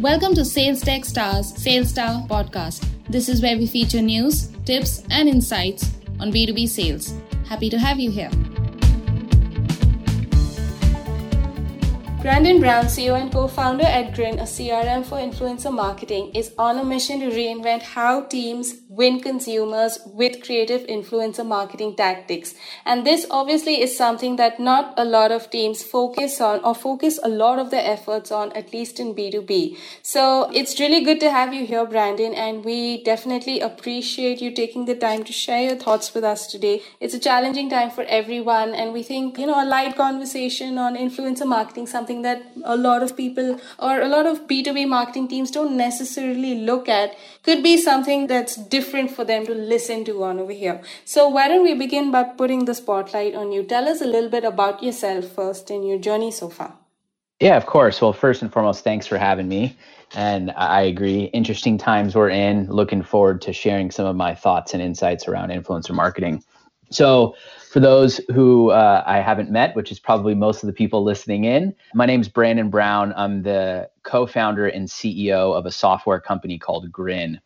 Welcome to Sales Tech Stars SalesStar podcast. This is where we feature news, tips, and insights on B2B sales. Happy to have you here. Brandon Brown, CEO and co founder at Grin, a CRM for influencer marketing, is on a mission to reinvent how teams win consumers with creative influencer marketing tactics. And this obviously is something that not a lot of teams focus on or focus a lot of their efforts on, at least in B2B. So it's really good to have you here, Brandon, and we definitely appreciate you taking the time to share your thoughts with us today. It's a challenging time for everyone, and we think, you know, a light conversation on influencer marketing, something that a lot of people or a lot of B2B marketing teams don't necessarily look at could be something that's different for them to listen to on over here. So why don't we begin by putting the spotlight on you? Tell us a little bit about yourself first and your journey so far. Yeah, of course. Well, first and foremost, thanks for having me. And I agree. Interesting times we're in. Looking forward to sharing some of my thoughts and insights around influencer marketing. So, for those who uh, I haven't met, which is probably most of the people listening in, my name is Brandon Brown. I'm the co founder and CEO of a software company called Grin.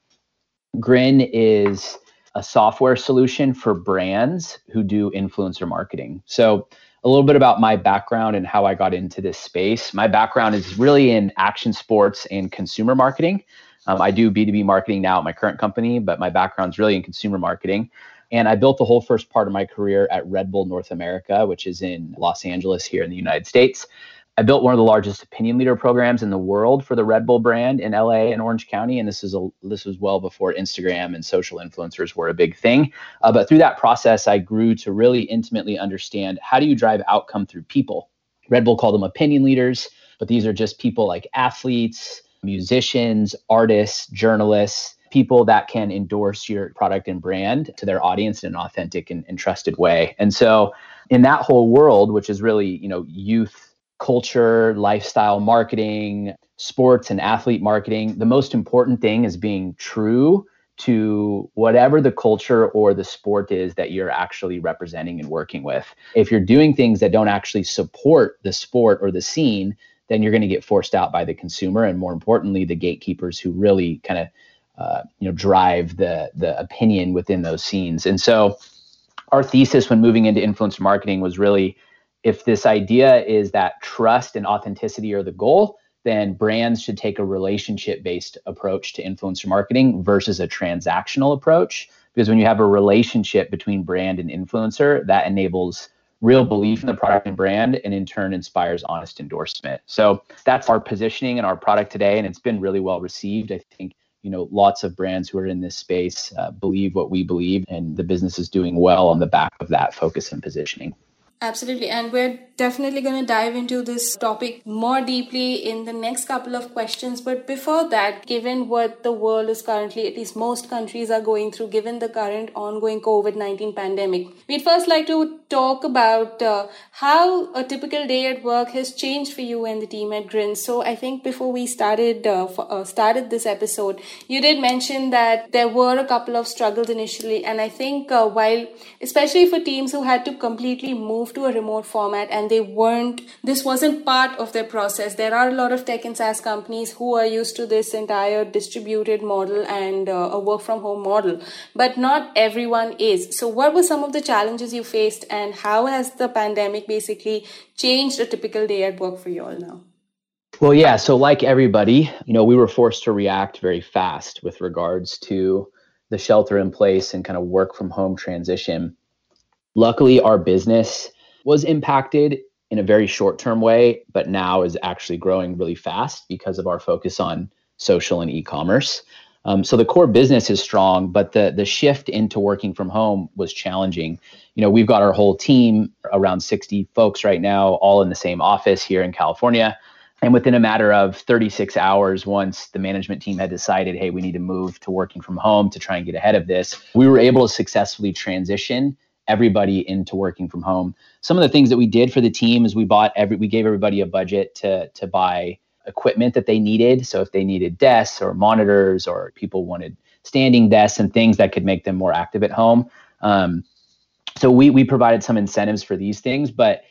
Grin is a software solution for brands who do influencer marketing. So, a little bit about my background and how I got into this space. My background is really in action sports and consumer marketing. Um, I do B2B marketing now at my current company, but my background is really in consumer marketing. And I built the whole first part of my career at Red Bull North America, which is in Los Angeles here in the United States. I built one of the largest opinion leader programs in the world for the Red Bull brand in LA and Orange County, and this is a this was well before Instagram and social influencers were a big thing. Uh, but through that process, I grew to really intimately understand how do you drive outcome through people. Red Bull called them opinion leaders, but these are just people like athletes, musicians, artists, journalists, people that can endorse your product and brand to their audience in an authentic and, and trusted way. And so in that whole world, which is really, you know, youth culture, lifestyle marketing, sports and athlete marketing, the most important thing is being true to whatever the culture or the sport is that you're actually representing and working with. If you're doing things that don't actually support the sport or the scene, then you're going to get forced out by the consumer and more importantly the gatekeepers who really kind of uh, you know drive the the opinion within those scenes and so our thesis when moving into influencer marketing was really if this idea is that trust and authenticity are the goal then brands should take a relationship based approach to influencer marketing versus a transactional approach. Because when you have a relationship between brand and influencer that enables real belief in the product and brand and in turn inspires honest endorsement. So that's our positioning and our product today and it's been really well received. I think you know lots of brands who are in this space uh, believe what we believe and the business is doing well on the back of that focus and positioning Absolutely. And we're definitely going to dive into this topic more deeply in the next couple of questions. But before that, given what the world is currently, at least most countries are going through, given the current ongoing COVID 19 pandemic, we'd first like to talk about uh, how a typical day at work has changed for you and the team at Grin. So I think before we started uh, for, uh, started this episode, you did mention that there were a couple of struggles initially, and I think uh, while especially for teams who had to completely move to a remote format and they weren't, this wasn't part of their process. There are a lot of tech and SaaS companies who are used to this entire distributed model and uh, a work from home model, but not everyone is. So, what were some of the challenges you faced, and how has the pandemic basically changed a typical day at work for you all now? Well, yeah. So, like everybody, you know, we were forced to react very fast with regards to the shelter in place and kind of work from home transition. Luckily, our business was impacted in a very short term way, but now is actually growing really fast because of our focus on social and e commerce. Um, so the core business is strong, but the the shift into working from home was challenging. You know, we've got our whole team around 60 folks right now, all in the same office here in California. And within a matter of 36 hours, once the management team had decided, hey, we need to move to working from home to try and get ahead of this, we were able to successfully transition everybody into working from home. Some of the things that we did for the team is we bought every we gave everybody a budget to to buy equipment that they needed. So if they needed desks or monitors or people wanted standing desks and things that could make them more active at home. Um, so we we provided some incentives for these things, but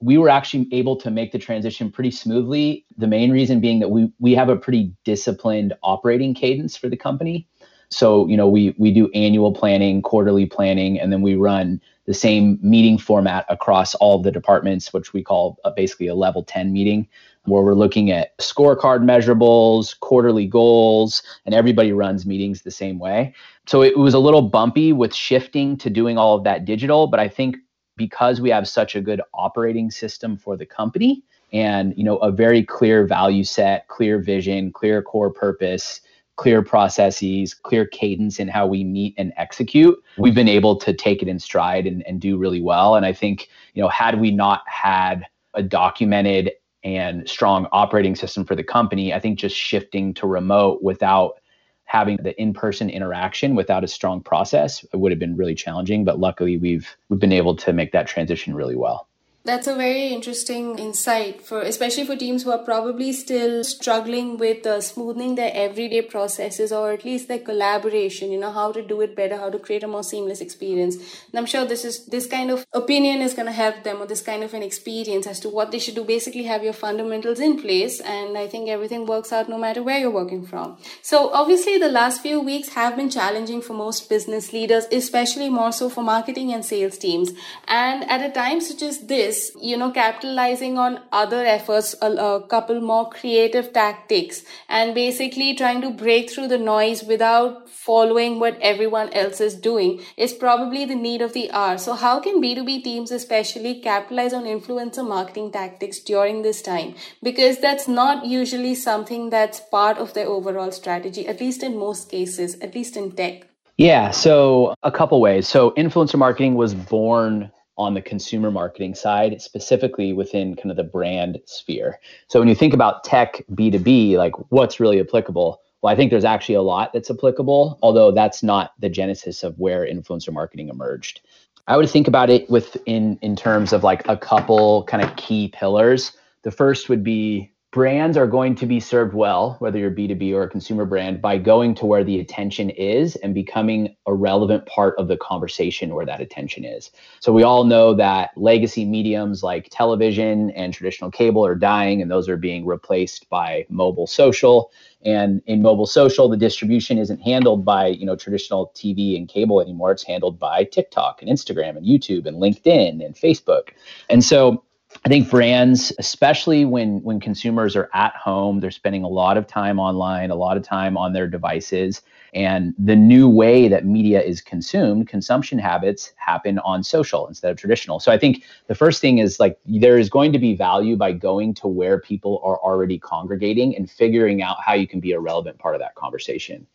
we were actually able to make the transition pretty smoothly. The main reason being that we we have a pretty disciplined operating cadence for the company. So, you know, we we do annual planning, quarterly planning, and then we run the same meeting format across all the departments, which we call uh, basically a level 10 meeting, where we're looking at scorecard measurables, quarterly goals, and everybody runs meetings the same way. So it was a little bumpy with shifting to doing all of that digital, but I think because we have such a good operating system for the company and you know a very clear value set, clear vision, clear core purpose, clear processes, clear cadence in how we meet and execute, we've been able to take it in stride and, and do really well. And I think, you know, had we not had a documented and strong operating system for the company, I think just shifting to remote without having the in-person interaction without a strong process would have been really challenging. But luckily we've we've been able to make that transition really well. That's a very interesting insight for especially for teams who are probably still struggling with uh, smoothing their everyday processes or at least their collaboration, you know, how to do it better, how to create a more seamless experience. And I'm sure this is this kind of opinion is going to help them or this kind of an experience as to what they should do. Basically have your fundamentals in place and I think everything works out no matter where you're working from. So obviously the last few weeks have been challenging for most business leaders, especially more so for marketing and sales teams. And at a time such as this, you know, capitalizing on other efforts, a, a couple more creative tactics, and basically trying to break through the noise without following what everyone else is doing is probably the need of the hour. So, how can B2B teams especially capitalize on influencer marketing tactics during this time? Because that's not usually something that's part of their overall strategy, at least in most cases, at least in tech. Yeah, so a couple ways. So influencer marketing was born on the consumer marketing side, specifically within kind of the brand sphere. So when you think about tech B2B, like what's really applicable? Well, I think there's actually a lot that's applicable, although that's not the genesis of where influencer marketing emerged. I would think about it within in terms of like a couple kind of key pillars. The first would be brands are going to be served well, whether you're B2B or a consumer brand, by going to where the attention is and becoming a relevant part of the conversation where that attention is. So we all know that legacy mediums like television and traditional cable are dying and those are being replaced by mobile social. And in mobile social, the distribution isn't handled by, you know, traditional TV and cable anymore. It's handled by TikTok and Instagram and YouTube and LinkedIn and Facebook. And so I think brands, especially when when consumers are at home, they're spending a lot of time online, a lot of time on their devices, and the new way that media is consumed, consumption habits happen on social instead of traditional. So I think the first thing is like there is going to be value by going to where people are already congregating and figuring out how you can be a relevant part of that conversation.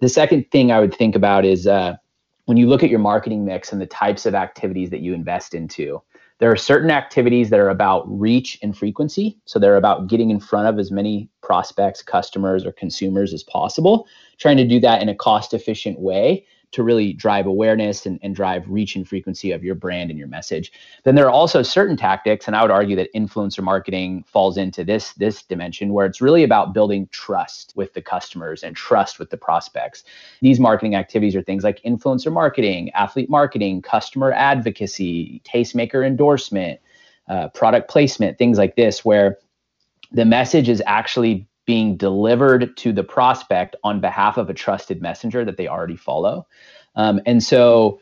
The second thing I would think about is uh, when you look at your marketing mix and the types of activities that you invest into there are certain activities that are about reach and frequency. So they're about getting in front of as many prospects, customers, or consumers as possible, trying to do that in a cost efficient way to really drive awareness and, and drive reach and frequency of your brand and your message. Then there are also certain tactics, and I would argue that influencer marketing falls into this this dimension where it's really about building trust with the customers and trust with the prospects. These marketing activities are things like influencer marketing, athlete marketing, customer advocacy, tastemaker endorsement, uh, product placement, things like this, where the message is actually being delivered to the prospect on behalf of a trusted messenger that they already follow. Um, and so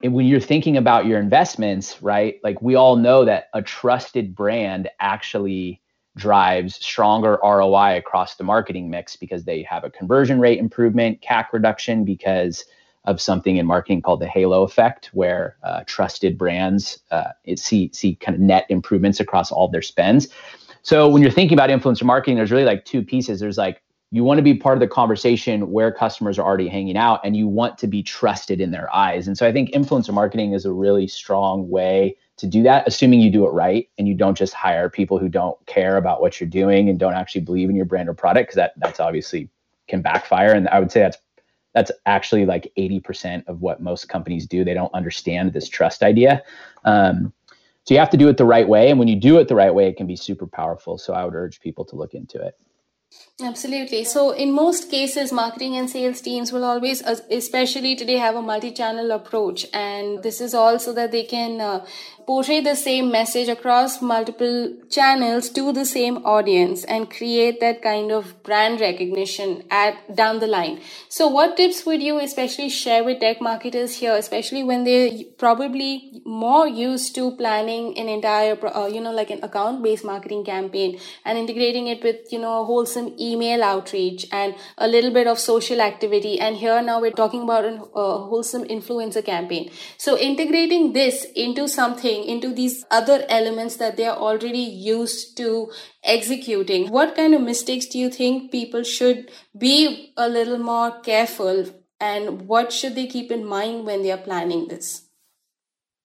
when you're thinking about your investments, right, like we all know that a trusted brand actually drives stronger ROI across the marketing mix because they have a conversion rate improvement, CAC reduction because of something in marketing called the halo effect, where uh, trusted brands uh, see see kind of net improvements across all their spends. So when you're thinking about influencer marketing, there's really like two pieces. There's like you want to be part of the conversation where customers are already hanging out and you want to be trusted in their eyes. And so I think influencer marketing is a really strong way to do that, assuming you do it right and you don't just hire people who don't care about what you're doing and don't actually believe in your brand or product, because that that's obviously can backfire. And I would say that's that's actually like 80% of what most companies do. They don't understand this trust idea. Um, so you have to do it the right way. And when you do it the right way, it can be super powerful. So I would urge people to look into it. Absolutely. So, in most cases, marketing and sales teams will always, especially today, have a multi channel approach. And this is also that they can uh, portray the same message across multiple channels to the same audience and create that kind of brand recognition at down the line so what tips would you especially share with tech marketers here especially when they're probably more used to planning an entire uh, you know like an account based marketing campaign and integrating it with you know a wholesome email outreach and a little bit of social activity and here now we're talking about a wholesome influencer campaign so integrating this into something into these other elements that they are already used to executing. What kind of mistakes do you think people should be a little more careful and what should they keep in mind when they are planning this?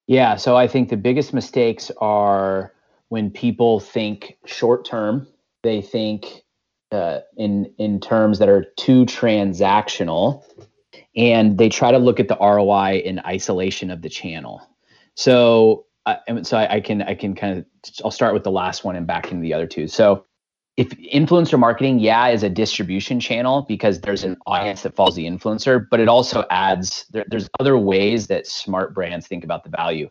Yeah, so I think the biggest mistakes are when people think short term, they think uh, in in terms that are too transactional and they try to look at the ROI in isolation of the channel. So uh, so I, I, can I can kind of I'll start with the last one and back into the other two. So if influencer marketing, yeah, is a distribution channel because there's an audience that follows the influencer, but it also adds there, there's other ways that smart brands think about the value.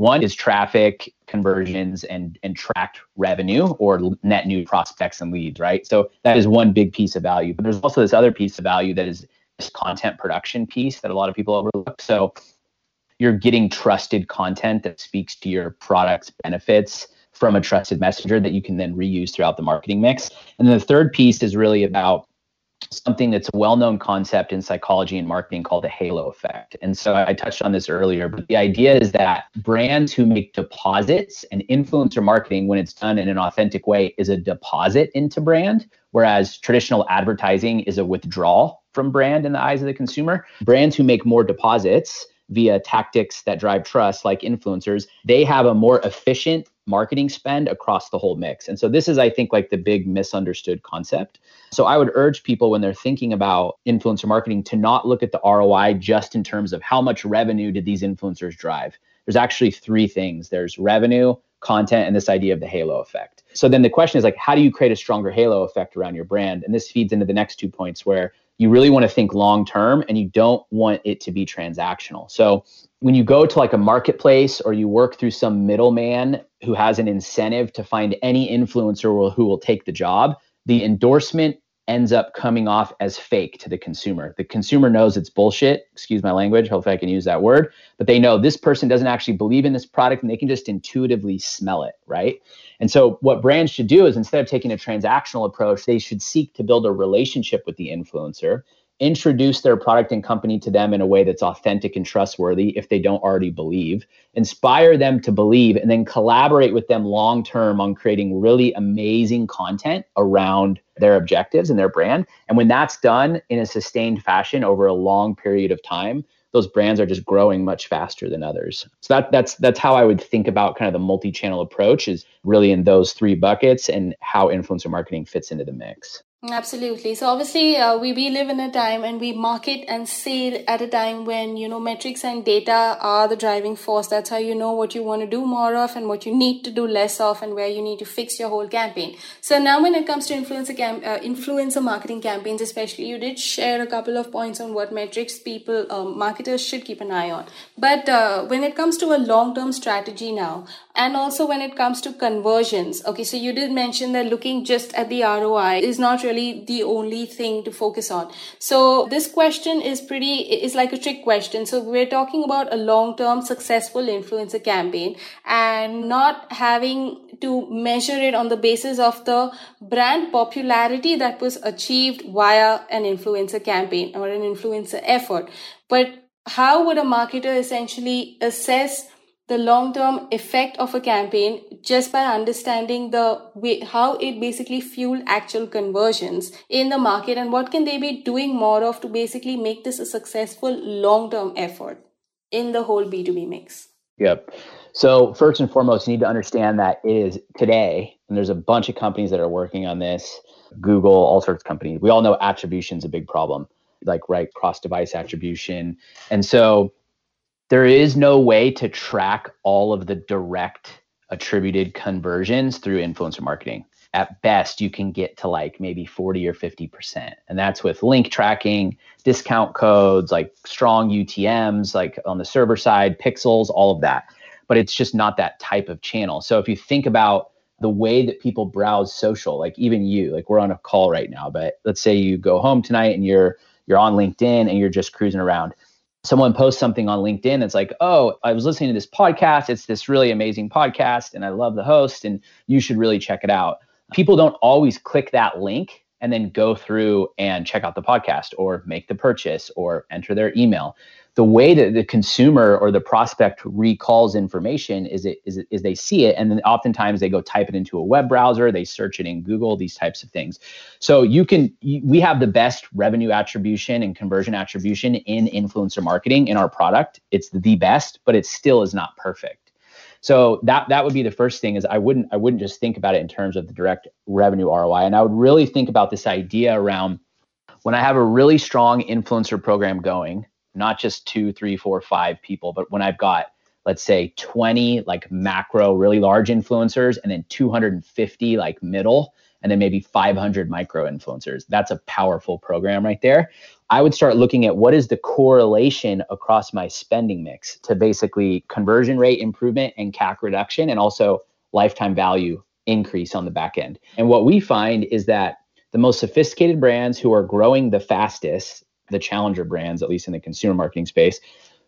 One is traffic conversions and and tracked revenue or net new prospects and leads, right? So that is one big piece of value. But there's also this other piece of value that is this content production piece that a lot of people overlook. So you're getting trusted content that speaks to your product's benefits from a trusted messenger that you can then reuse throughout the marketing mix. And then the third piece is really about something that's a well-known concept in psychology and marketing called the halo effect. And so I touched on this earlier, but the idea is that brands who make deposits and influencer marketing when it's done in an authentic way is a deposit into brand, whereas traditional advertising is a withdrawal from brand in the eyes of the consumer. Brands who make more deposits via tactics that drive trust, like influencers, they have a more efficient marketing spend across the whole mix. And so this is, I think, like the big misunderstood concept. So I would urge people when they're thinking about influencer marketing to not look at the ROI just in terms of how much revenue did these influencers drive. There's actually three things there's revenue, content, and this idea of the halo effect. So then the question is like, how do you create a stronger halo effect around your brand? And this feeds into the next two points where you really want to think long term and you don't want it to be transactional. So when you go to like a marketplace or you work through some middleman who has an incentive to find any influencer who will take the job, the endorsement ends up coming off as fake to the consumer. The consumer knows it's bullshit, excuse my language, hopefully I can use that word, but they know this person doesn't actually believe in this product and they can just intuitively smell it, right? And so what brands should do is instead of taking a transactional approach, they should seek to build a relationship with the influencer introduce their product and company to them in a way that's authentic and trustworthy if they don't already believe, inspire them to believe, and then collaborate with them long term on creating really amazing content around their objectives and their brand. And when that's done in a sustained fashion over a long period of time, those brands are just growing much faster than others. So that that's that's how I would think about kind of the multi-channel approach is really in those three buckets and how influencer marketing fits into the mix. Absolutely. So obviously, uh, we, we live in a time and we market and sell at a time when, you know, metrics and data are the driving force. That's how you know what you want to do more of and what you need to do less of and where you need to fix your whole campaign. So now when it comes to influencer cam- uh, influencer marketing campaigns, especially, you did share a couple of points on what metrics people, um, marketers should keep an eye on. But uh, when it comes to a long-term strategy now, and also when it comes to conversions, okay, so you did mention that looking just at the ROI is not really really the only thing to focus on. So this question is pretty, is like a trick question. So we're talking about a long-term successful influencer campaign and not having to measure it on the basis of the brand popularity that was achieved via an influencer campaign or an influencer effort. But how would a marketer essentially assess the long term effect of a campaign just by understanding the way how it basically fueled actual conversions in the market and what can they be doing more of to basically make this a successful long term effort in the whole B2B mix. Yep. So first and foremost, you need to understand that it is today, and there's a bunch of companies that are working on this, Google, all sorts of companies. We all know attribution is a big problem, like right cross device attribution. And so there is no way to track all of the direct attributed conversions through influencer marketing. at best you can get to like maybe 40 or 50%. And that's with link tracking, discount codes, like strong UTMs, like on the server side, pixels, all of that. But it's just not that type of channel. So if you think about the way that people browse social, like even you, like we're on a call right now, but let's say you go home tonight and you're you're on LinkedIn and you're just cruising around. Someone posts something on LinkedIn that's like, "Oh, I was listening to this podcast. It's this really amazing podcast and I love the host and you should really check it out." people don't always click that link and then go through and check out the podcast or make the purchase or enter their email. The way that the consumer or the prospect recalls information is it is, is they see it and then oftentimes they go type it into a web browser, they search it in Google, these types of things. So you can we have the best revenue attribution and conversion attribution in influencer marketing in our product. It's the best, but it still is not perfect. So that that would be the first thing is I wouldn't I wouldn't just think about it in terms of the direct revenue ROI. And I would really think about this idea around when I have a really strong influencer program going, not just two, three, four, five people, but when I've got let's say 20 like macro really large influencers and then 250 like middle and then maybe 500 micro influencers that's a powerful program right there I would start looking at what is the correlation across my spending mix to basically conversion rate improvement and CAC reduction, and also lifetime value increase on the back end. And what we find is that the most sophisticated brands who are growing the fastest, the challenger brands, at least in the consumer marketing space,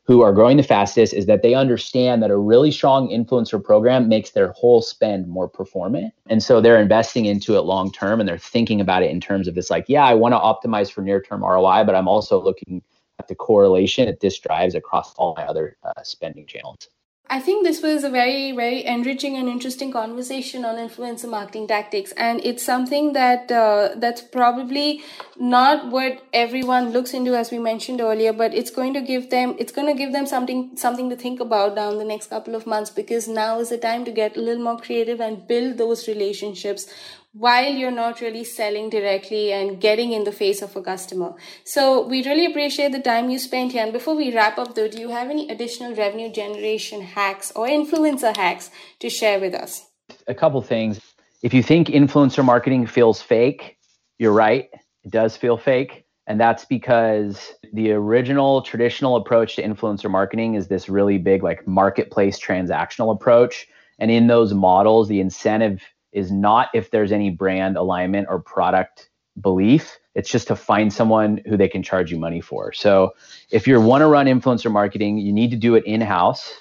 who are growing the fastest is that they understand that a really strong influencer program makes their whole spend more performant. And so they're investing into it long term and they're thinking about it in terms of this like, yeah, I want to optimize for near term ROI, but I'm also looking at the correlation that this drives across all my other uh, spending channels. I think this was a very, very enriching and interesting conversation on influencer marketing tactics, and it's something that uh, that's probably not what everyone looks into, as we mentioned earlier. But it's going to give them, it's going to give them something, something to think about down the next couple of months, because now is the time to get a little more creative and build those relationships while you're not really selling directly and getting in the face of a customer. So we really appreciate the time you spent here. And before we wrap up though, do you have any additional revenue generation hacks or influencer hacks to share with us? A couple things. If you think influencer marketing feels fake, you're right. It does feel fake. And that's because the original traditional approach to influencer marketing is this really big, like marketplace transactional approach. And in those models, the incentive is not if there's any brand alignment or product belief. It's just to find someone who they can charge you money for. So if you want to run influencer marketing, you need to do it in house.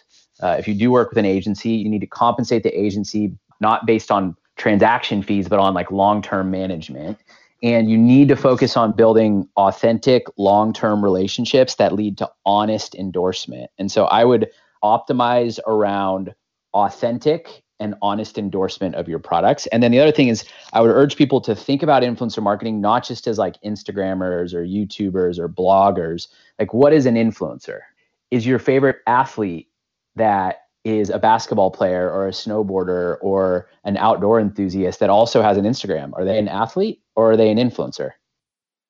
Uh, if you do work with an agency, you need to compensate the agency not based on transaction fees, but on like long term management. And you need to focus on building authentic long term relationships that lead to honest endorsement. And so I would optimize around authentic and honest endorsement of your products. And then the other thing is, I would urge people to think about influencer marketing not just as like Instagrammers or YouTubers or bloggers. Like, what is an influencer? Is your favorite athlete that is a basketball player or a snowboarder or an outdoor enthusiast that also has an Instagram? Are they an athlete or are they an influencer?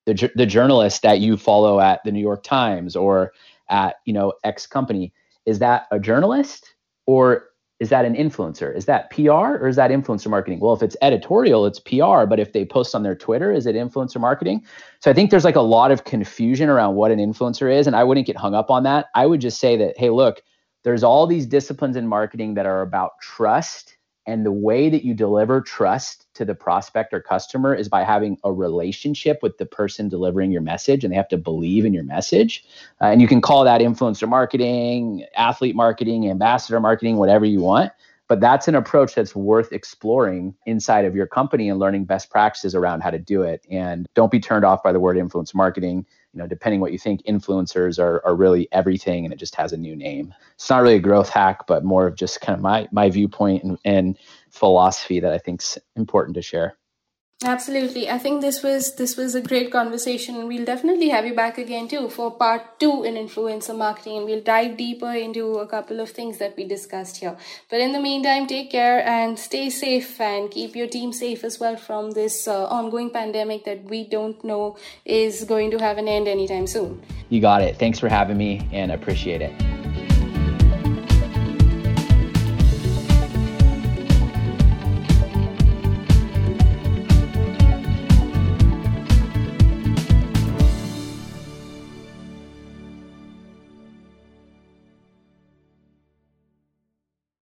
The, the journalist that you follow at the New York Times or at you know X company is that a journalist or is that an influencer? Is that PR or is that influencer marketing? Well, if it's editorial, it's PR, but if they post on their Twitter, is it influencer marketing? So I think there's like a lot of confusion around what an influencer is, and I wouldn't get hung up on that. I would just say that, hey, look, there's all these disciplines in marketing that are about trust and the way that you deliver trust to the prospect or customer is by having a relationship with the person delivering your message, and they have to believe in your message. Uh, and you can call that influencer marketing, athlete marketing, ambassador marketing, whatever you want. But that's an approach that's worth exploring inside of your company and learning best practices around how to do it. And don't be turned off by the word influence marketing you know, depending what you think, influencers are, are really everything and it just has a new name. It's not really a growth hack, but more of just kind of my, my viewpoint and, and philosophy that I think is important to share. Absolutely. I think this was this was a great conversation and we'll definitely have you back again too for part 2 in influencer marketing and we'll dive deeper into a couple of things that we discussed here. But in the meantime, take care and stay safe and keep your team safe as well from this uh, ongoing pandemic that we don't know is going to have an end anytime soon. You got it. Thanks for having me and appreciate it.